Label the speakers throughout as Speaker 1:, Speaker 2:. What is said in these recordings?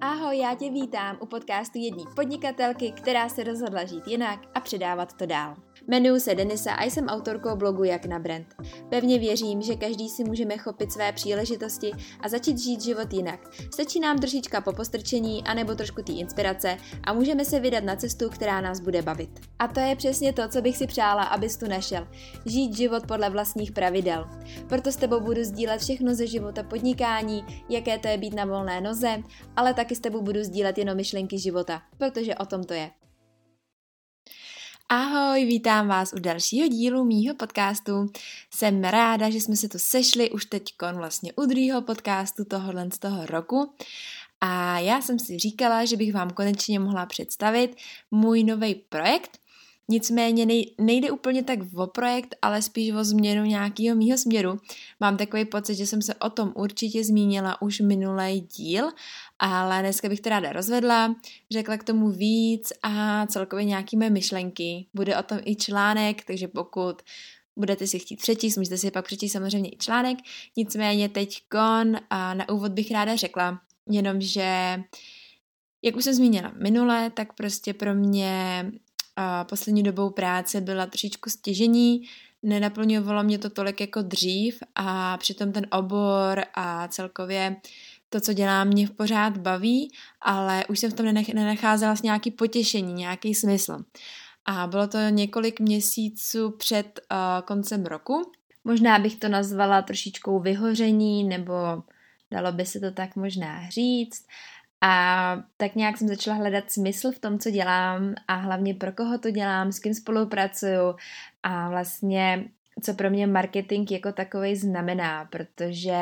Speaker 1: Ahoj, já tě vítám u podcastu jedné podnikatelky, která se rozhodla žít jinak a předávat to dál. Jmenuji se Denisa a jsem autorkou blogu Jak na brand. Pevně věřím, že každý si můžeme chopit své příležitosti a začít žít život jinak. Stačí nám trošička po postrčení anebo trošku té inspirace a můžeme se vydat na cestu, která nás bude bavit. A to je přesně to, co bych si přála, abys tu našel. Žít život podle vlastních pravidel. Proto s tebou budu sdílet všechno ze života podnikání, jaké to je být na volné noze, ale taky s tebou budu sdílet jenom myšlenky života, protože o tom to je. Ahoj, vítám vás u dalšího dílu mýho podcastu. Jsem ráda, že jsme se tu sešli už teď vlastně u druhého podcastu tohohle z toho roku. A já jsem si říkala, že bych vám konečně mohla představit můj nový projekt, Nicméně nejde úplně tak o projekt, ale spíš o změnu nějakého mýho směru. Mám takový pocit, že jsem se o tom určitě zmínila už minulý díl, ale dneska bych to ráda rozvedla, řekla k tomu víc a celkově nějaké mé myšlenky. Bude o tom i článek, takže pokud budete si chtít přečíst, můžete si pak přečíst samozřejmě i článek. Nicméně teď kon a na úvod bych ráda řekla, jenom že jak už jsem zmínila minule, tak prostě pro mě a poslední dobou práce byla trošičku stěžení, nenaplňovalo mě to tolik jako dřív a přitom ten obor a celkově to, co dělám, mě v pořád baví, ale už jsem v tom nenacházela vlastně nějaký potěšení, nějaký smysl. A bylo to několik měsíců před uh, koncem roku. Možná bych to nazvala trošičkou vyhoření, nebo dalo by se to tak možná říct. A tak nějak jsem začala hledat smysl v tom, co dělám a hlavně pro koho to dělám, s kým spolupracuju. A vlastně co pro mě marketing jako takový znamená, protože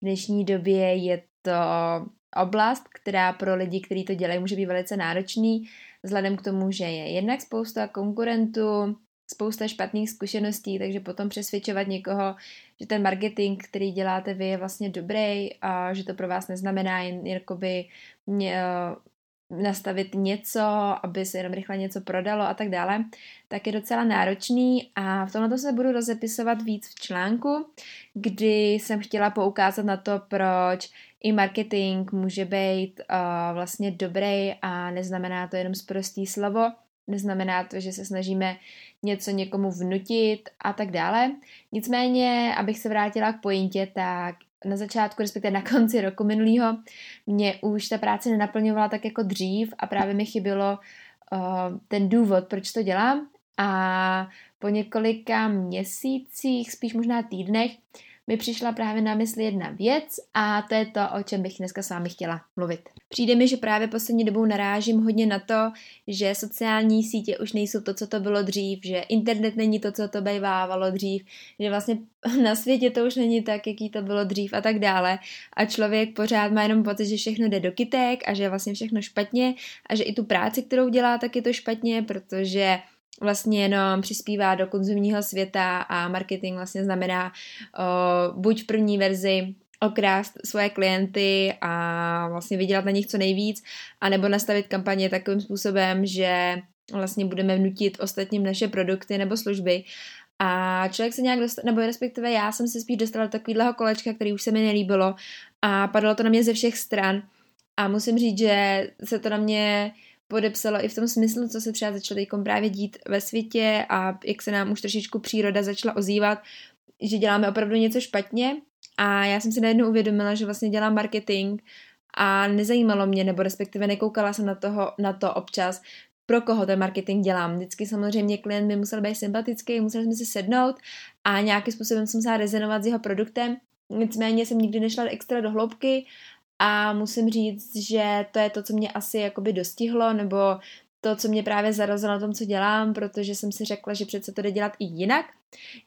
Speaker 1: v dnešní době je to oblast, která pro lidi, kteří to dělají, může být velice náročný, vzhledem k tomu, že je jednak spousta konkurentů, spousta špatných zkušeností, takže potom přesvědčovat někoho, že ten marketing, který děláte vy, je vlastně dobrý a že to pro vás neznamená jen jakoby ně, nastavit něco, aby se jenom rychle něco prodalo a tak dále, tak je docela náročný a v tomhle se budu rozepisovat víc v článku, kdy jsem chtěla poukázat na to, proč i marketing může být uh, vlastně dobrý a neznamená to jenom zprostý slovo, neznamená to, že se snažíme něco někomu vnutit a tak dále. Nicméně, abych se vrátila k pointě, tak na začátku, respektive na konci roku minulého, mě už ta práce nenaplňovala tak jako dřív a právě mi chybilo uh, ten důvod, proč to dělám. A po několika měsících, spíš možná týdnech, mi přišla právě na mysl jedna věc a to je to, o čem bych dneska s vámi chtěla mluvit. Přijde mi, že právě poslední dobou narážím hodně na to, že sociální sítě už nejsou to, co to bylo dřív, že internet není to, co to bývávalo dřív, že vlastně na světě to už není tak, jaký to bylo dřív a tak dále. A člověk pořád má jenom pocit, že všechno jde do kytek a že je vlastně všechno špatně a že i tu práci, kterou dělá, tak je to špatně, protože vlastně jenom přispívá do konzumního světa a marketing vlastně znamená uh, buď v první verzi okrást svoje klienty a vlastně vydělat na nich co nejvíc, anebo nastavit kampaně takovým způsobem, že vlastně budeme vnutit ostatním naše produkty nebo služby. A člověk se nějak dostal, nebo respektive já jsem se spíš dostala do takového kolečka, který už se mi nelíbilo a padlo to na mě ze všech stran. A musím říct, že se to na mě podepsalo i v tom smyslu, co se třeba začalo teď právě dít ve světě a jak se nám už trošičku příroda začala ozývat, že děláme opravdu něco špatně a já jsem si najednou uvědomila, že vlastně dělám marketing a nezajímalo mě, nebo respektive nekoukala jsem na, toho, na to občas, pro koho ten marketing dělám. Vždycky samozřejmě klient mi musel být sympatický, museli jsme si sednout a nějakým způsobem jsem musela rezonovat s jeho produktem. Nicméně jsem nikdy nešla extra do hloubky a musím říct, že to je to, co mě asi jakoby dostihlo, nebo to, co mě právě zarazilo na tom, co dělám, protože jsem si řekla, že přece to jde dělat i jinak,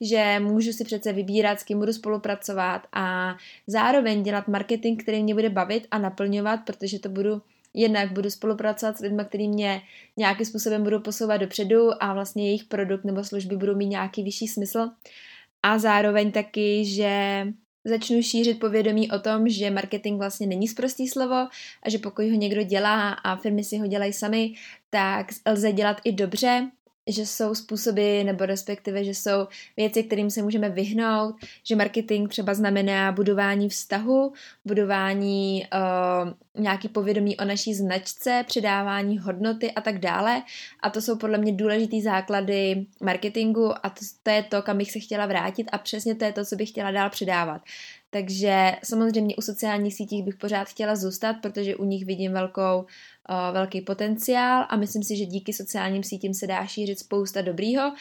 Speaker 1: že můžu si přece vybírat, s kým budu spolupracovat a zároveň dělat marketing, který mě bude bavit a naplňovat, protože to budu jednak budu spolupracovat s lidmi, kteří mě nějakým způsobem budou posouvat dopředu a vlastně jejich produkt nebo služby budou mít nějaký vyšší smysl. A zároveň taky, že začnu šířit povědomí o tom, že marketing vlastně není zprostý slovo a že pokud ho někdo dělá a firmy si ho dělají sami, tak lze dělat i dobře že jsou způsoby, nebo respektive, že jsou věci, kterým se můžeme vyhnout, že marketing třeba znamená budování vztahu, budování uh, nějaký povědomí o naší značce, předávání hodnoty a tak dále. A to jsou podle mě důležitý základy marketingu a to, to je to, kam bych se chtěla vrátit a přesně to je to, co bych chtěla dál předávat. Takže samozřejmě u sociálních sítích bych pořád chtěla zůstat, protože u nich vidím velkou, uh, velký potenciál a myslím si, že díky sociálním sítím se dá šířit spousta dobrýho,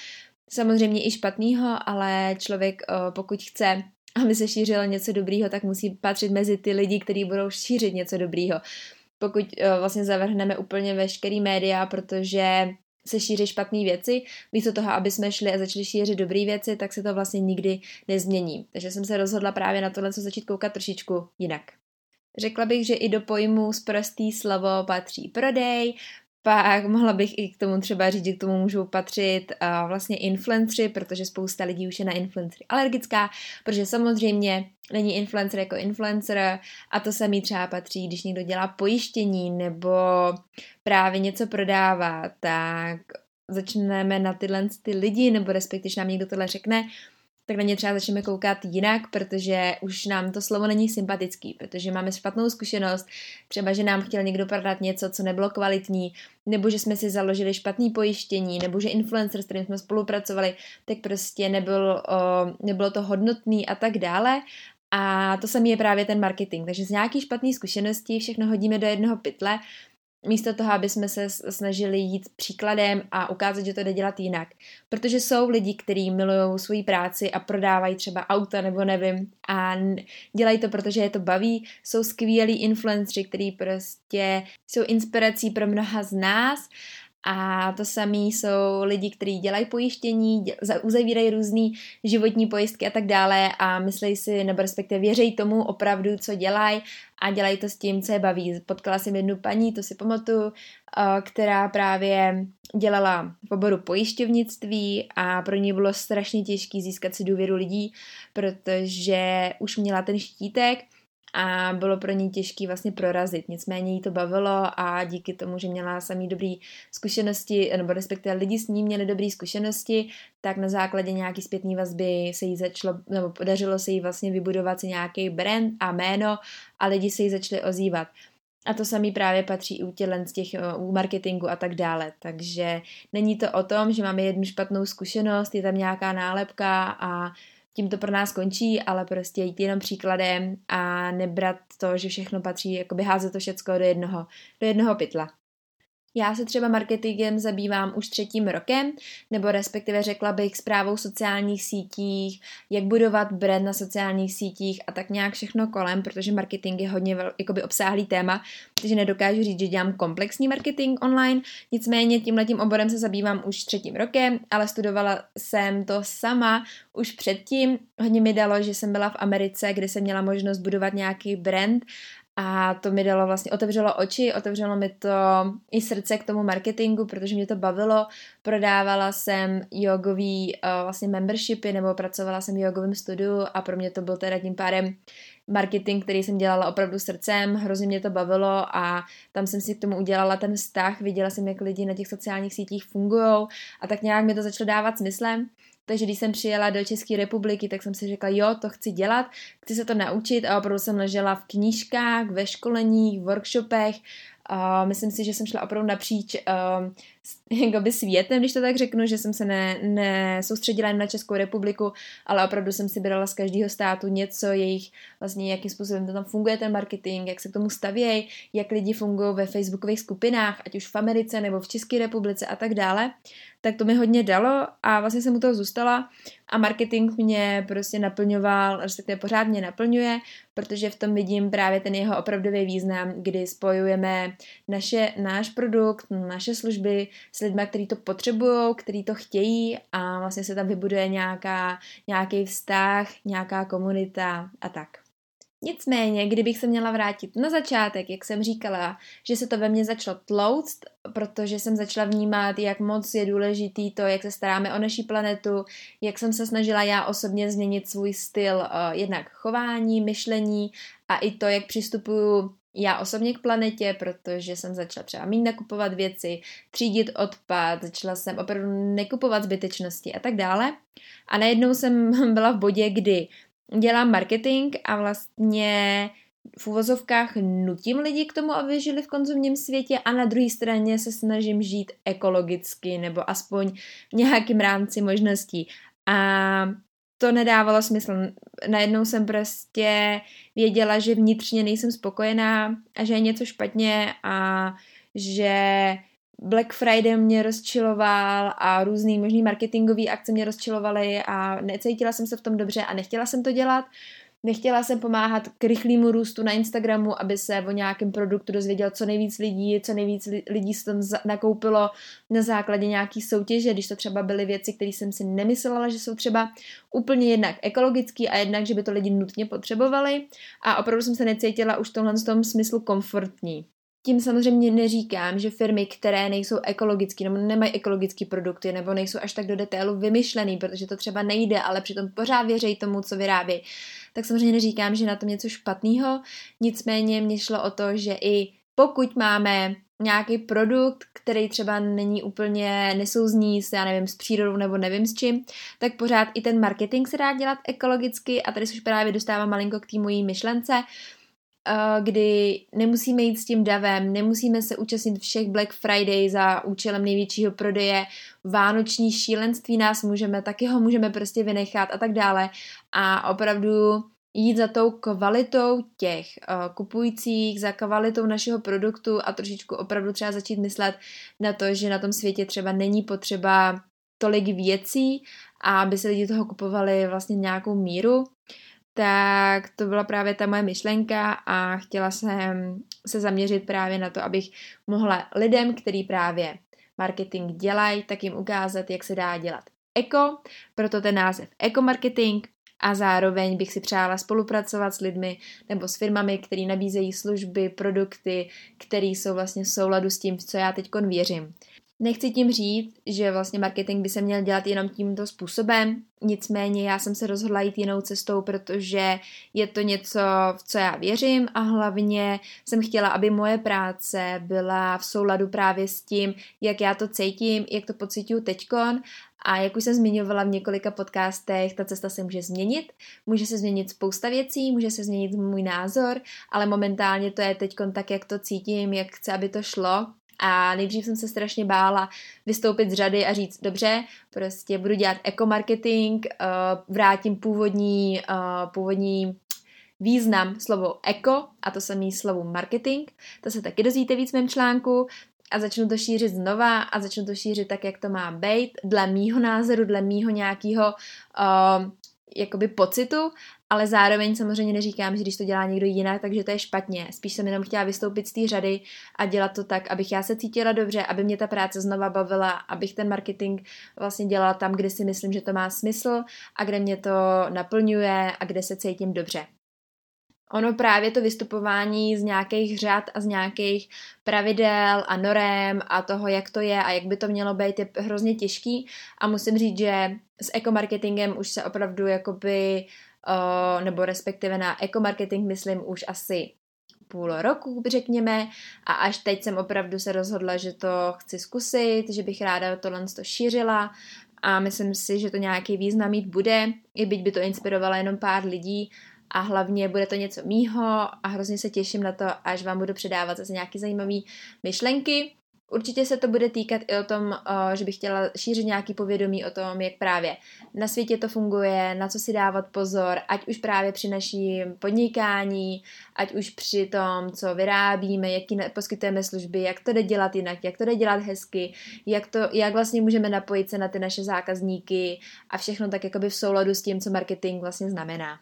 Speaker 1: samozřejmě i špatného, ale člověk uh, pokud chce aby se šířilo něco dobrýho, tak musí patřit mezi ty lidi, kteří budou šířit něco dobrýho. Pokud uh, vlastně zavrhneme úplně veškerý média, protože se šíří špatné věci, místo toho, aby jsme šli a začali šířit dobré věci, tak se to vlastně nikdy nezmění. Takže jsem se rozhodla právě na tohle co začít koukat trošičku jinak. Řekla bych, že i do pojmu zprostý slovo patří prodej, pak mohla bych i k tomu třeba říct, že k tomu můžou patřit uh, vlastně influenceri, protože spousta lidí už je na influencery alergická, protože samozřejmě není influencer jako influencer a to samý třeba patří, když někdo dělá pojištění nebo právě něco prodává, tak začneme na tyhle ty lidi, nebo respektive, když nám někdo tohle řekne, tak na ně třeba začneme koukat jinak, protože už nám to slovo není sympatický, protože máme špatnou zkušenost, třeba, že nám chtěl někdo prodat něco, co nebylo kvalitní, nebo že jsme si založili špatný pojištění, nebo že influencer, s kterým jsme spolupracovali, tak prostě nebyl, nebylo to hodnotný a tak dále. A to samé je právě ten marketing. Takže z nějaký špatné zkušenosti všechno hodíme do jednoho pytle místo toho, aby jsme se snažili jít příkladem a ukázat, že to jde dělat jinak. Protože jsou lidi, kteří milují svoji práci a prodávají třeba auta nebo nevím a dělají to, protože je to baví. Jsou skvělí influenceri, kteří prostě jsou inspirací pro mnoha z nás a to samý jsou lidi, kteří dělají pojištění, uzavírají různé životní pojistky a tak dále a myslí si, nebo respektive věří tomu opravdu, co dělají a dělají to s tím, co je baví. Potkala jsem jednu paní, to si pamatuju, která právě dělala v oboru pojišťovnictví a pro ní bylo strašně těžké získat si důvěru lidí, protože už měla ten štítek a bylo pro ní těžké vlastně prorazit. Nicméně jí to bavilo a díky tomu, že měla samý dobrý zkušenosti, nebo respektive lidi s ní měli dobré zkušenosti, tak na základě nějaký zpětné vazby se jí začalo, nebo podařilo se jí vlastně vybudovat si nějaký brand a jméno a lidi se jí začali ozývat. A to samý právě patří u tělen z těch, u marketingu a tak dále. Takže není to o tom, že máme jednu špatnou zkušenost, je tam nějaká nálepka a tím to pro nás končí, ale prostě jít jenom příkladem a nebrat to, že všechno patří, jakoby házet to všecko do jednoho, do jednoho pytla. Já se třeba marketingem zabývám už třetím rokem, nebo respektive řekla bych zprávou sociálních sítích, jak budovat brand na sociálních sítích a tak nějak všechno kolem, protože marketing je hodně jakoby obsáhlý téma, takže nedokážu říct, že dělám komplexní marketing online, nicméně tímhletím oborem se zabývám už třetím rokem, ale studovala jsem to sama už předtím. Hodně mi dalo, že jsem byla v Americe, kde jsem měla možnost budovat nějaký brand a to mi dalo vlastně, otevřelo oči, otevřelo mi to i srdce k tomu marketingu, protože mě to bavilo. Prodávala jsem jogový uh, vlastně membershipy nebo pracovala jsem v jogovém studiu a pro mě to byl teda tím pádem marketing, který jsem dělala opravdu srdcem, hrozně mě to bavilo a tam jsem si k tomu udělala ten vztah, viděla jsem, jak lidi na těch sociálních sítích fungují a tak nějak mi to začalo dávat smyslem. Takže když jsem přijela do České republiky, tak jsem si řekla, jo, to chci dělat, chci se to naučit a opravdu jsem ležela v knížkách, ve školeních, v workshopech. Uh, myslím si, že jsem šla opravdu napříč uh, jakoby světem, když to tak řeknu, že jsem se ne, ne soustředila jen na Českou republiku, ale opravdu jsem si brala z každého státu něco, jejich vlastně jakým způsobem to tam funguje ten marketing, jak se k tomu stavějí, jak lidi fungují ve facebookových skupinách, ať už v Americe nebo v České republice a tak dále tak to mi hodně dalo a vlastně jsem u toho zůstala a marketing mě prostě naplňoval, respektive pořád mě naplňuje, protože v tom vidím právě ten jeho opravdový význam, kdy spojujeme naše, náš produkt, naše služby s lidmi, kteří to potřebují, kteří to chtějí a vlastně se tam vybuduje nějaká, nějaký vztah, nějaká komunita a tak. Nicméně, kdybych se měla vrátit na začátek, jak jsem říkala, že se to ve mně začalo tlouct, protože jsem začala vnímat, jak moc je důležitý to, jak se staráme o naší planetu, jak jsem se snažila já osobně změnit svůj styl uh, jednak chování, myšlení a i to, jak přistupuju já osobně k planetě, protože jsem začala třeba méně nakupovat věci, třídit odpad, začala jsem opravdu nekupovat zbytečnosti a tak dále. A najednou jsem byla v bodě, kdy dělám marketing a vlastně v uvozovkách nutím lidi k tomu, aby žili v konzumním světě a na druhé straně se snažím žít ekologicky nebo aspoň v nějakém rámci možností. A to nedávalo smysl. Najednou jsem prostě věděla, že vnitřně nejsem spokojená a že je něco špatně a že Black Friday mě rozčiloval a různý možný marketingový akce mě rozčilovaly a necítila jsem se v tom dobře a nechtěla jsem to dělat. Nechtěla jsem pomáhat k rychlému růstu na Instagramu, aby se o nějakém produktu dozvěděl co nejvíc lidí, co nejvíc lidí se tam nakoupilo na základě nějaký soutěže, když to třeba byly věci, které jsem si nemyslela, že jsou třeba úplně jednak ekologický a jednak, že by to lidi nutně potřebovali a opravdu jsem se necítila už v tomhle tom smyslu komfortní. Tím samozřejmě neříkám, že firmy, které nejsou ekologické nebo nemají ekologické produkty nebo nejsou až tak do detailu vymyšlený, protože to třeba nejde, ale přitom pořád věří tomu, co vyrábí, tak samozřejmě neříkám, že na tom něco špatného. Nicméně mě šlo o to, že i pokud máme nějaký produkt, který třeba není úplně nesouzní s, já nevím, s přírodou nebo nevím s čím, tak pořád i ten marketing se dá dělat ekologicky a tady se už právě dostávám malinko k té mojí myšlence, kdy nemusíme jít s tím davem, nemusíme se účastnit všech Black Friday za účelem největšího prodeje, vánoční šílenství nás můžeme, taky ho můžeme prostě vynechat a tak dále. A opravdu jít za tou kvalitou těch uh, kupujících, za kvalitou našeho produktu a trošičku opravdu třeba začít myslet na to, že na tom světě třeba není potřeba tolik věcí a aby se lidi toho kupovali vlastně nějakou míru tak to byla právě ta moje myšlenka a chtěla jsem se zaměřit právě na to, abych mohla lidem, který právě marketing dělají, tak jim ukázat, jak se dá dělat eko, proto ten název eko marketing a zároveň bych si přála spolupracovat s lidmi nebo s firmami, které nabízejí služby, produkty, které jsou vlastně v souladu s tím, v co já teď věřím. Nechci tím říct, že vlastně marketing by se měl dělat jenom tímto způsobem, nicméně já jsem se rozhodla jít jinou cestou, protože je to něco, v co já věřím a hlavně jsem chtěla, aby moje práce byla v souladu právě s tím, jak já to cítím, jak to pocituju teďkon. A jak už jsem zmiňovala v několika podcastech, ta cesta se může změnit, může se změnit spousta věcí, může se změnit můj názor, ale momentálně to je teď tak, jak to cítím, jak chci, aby to šlo a nejdřív jsem se strašně bála vystoupit z řady a říct, dobře, prostě budu dělat ekomarketing, eh, vrátím původní, eh, původní význam slovo eko a to samý slovo marketing. To se taky dozvíte víc v mém článku a začnu to šířit znova a začnu to šířit tak, jak to má být, dle mýho názoru, dle mýho nějakého uh, jakoby pocitu, ale zároveň samozřejmě neříkám, že když to dělá někdo jinak, takže to je špatně. Spíš jsem jenom chtěla vystoupit z té řady a dělat to tak, abych já se cítila dobře, aby mě ta práce znova bavila, abych ten marketing vlastně dělala tam, kde si myslím, že to má smysl a kde mě to naplňuje a kde se cítím dobře. Ono právě to vystupování z nějakých řad a z nějakých pravidel a norem a toho, jak to je a jak by to mělo být, je hrozně těžký a musím říct, že s ekomarketingem už se opravdu jakoby, uh, nebo respektive na ekomarketing myslím už asi půl roku, řekněme, a až teď jsem opravdu se rozhodla, že to chci zkusit, že bych ráda tohle to šířila. A myslím si, že to nějaký význam mít bude, i byť by to inspirovalo jenom pár lidí, a hlavně bude to něco mýho a hrozně se těším na to, až vám budu předávat zase nějaké zajímavé myšlenky. Určitě se to bude týkat i o tom, že bych chtěla šířit nějaký povědomí o tom, jak právě na světě to funguje, na co si dávat pozor, ať už právě při naším podnikání, ať už při tom, co vyrábíme, jaký poskytujeme služby, jak to jde dělat jinak, jak to jde dělat hezky, jak, to, jak vlastně můžeme napojit se na ty naše zákazníky a všechno tak jakoby v souladu s tím, co marketing vlastně znamená.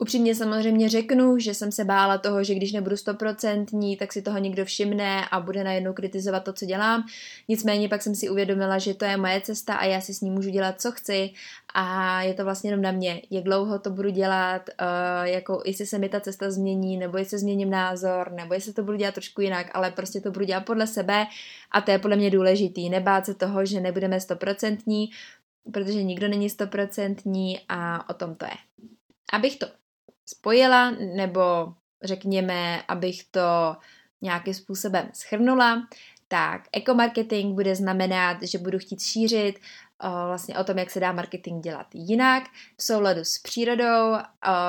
Speaker 1: Upřímně samozřejmě řeknu, že jsem se bála toho, že když nebudu stoprocentní, tak si toho někdo všimne a bude najednou kritizovat to, co dělám. Nicméně pak jsem si uvědomila, že to je moje cesta a já si s ní můžu dělat, co chci a je to vlastně jenom na mě, jak dlouho to budu dělat, uh, jako jestli se mi ta cesta změní, nebo jestli změním názor, nebo jestli to budu dělat trošku jinak, ale prostě to budu dělat podle sebe a to je podle mě důležitý. Nebát se toho, že nebudeme stoprocentní, protože nikdo není stoprocentní a o tom to je. Abych to spojila nebo řekněme, abych to nějakým způsobem schrnula, tak ekomarketing bude znamenat, že budu chtít šířit vlastně o tom, jak se dá marketing dělat jinak, v souladu s přírodou,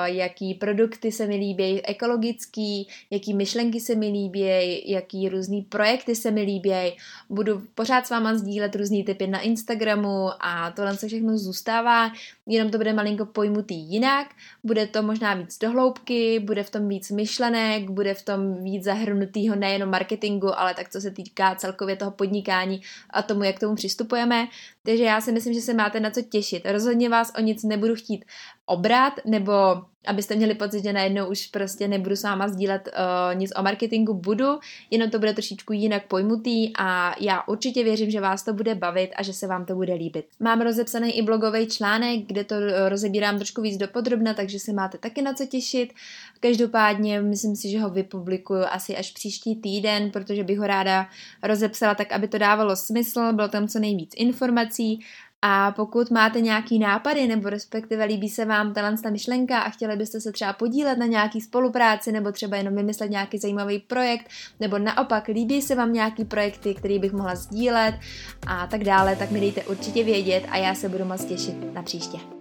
Speaker 1: jaký produkty se mi líbí ekologický, jaký myšlenky se mi líbí, jaký různý projekty se mi líbí. Budu pořád s váma sdílet různý typy na Instagramu a tohle se všechno zůstává, jenom to bude malinko pojmutý jinak, bude to možná víc dohloubky, bude v tom víc myšlenek, bude v tom víc zahrnutýho nejenom marketingu, ale tak co se týká celkově toho podnikání a tomu, jak k tomu přistupujeme. Takže já si myslím, že se máte na co těšit. Rozhodně vás o nic nebudu chtít obrat, nebo abyste měli pocit, že najednou už prostě nebudu s váma sdílet uh, nic o marketingu, budu, jenom to bude trošičku jinak pojmutý a já určitě věřím, že vás to bude bavit a že se vám to bude líbit. Mám rozepsaný i blogový článek, kde to uh, rozebírám trošku víc dopodrobna, takže se máte taky na co těšit. Každopádně myslím si, že ho vypublikuju asi až příští týden, protože bych ho ráda rozepsala tak, aby to dávalo smysl, bylo tam co nejvíc informací a pokud máte nějaký nápady, nebo respektive líbí se vám ta myšlenka a chtěli byste se třeba podílet na nějaký spolupráci, nebo třeba jenom vymyslet nějaký zajímavý projekt, nebo naopak líbí se vám nějaký projekty, který bych mohla sdílet a tak dále, tak mi dejte určitě vědět a já se budu moc těšit na příště.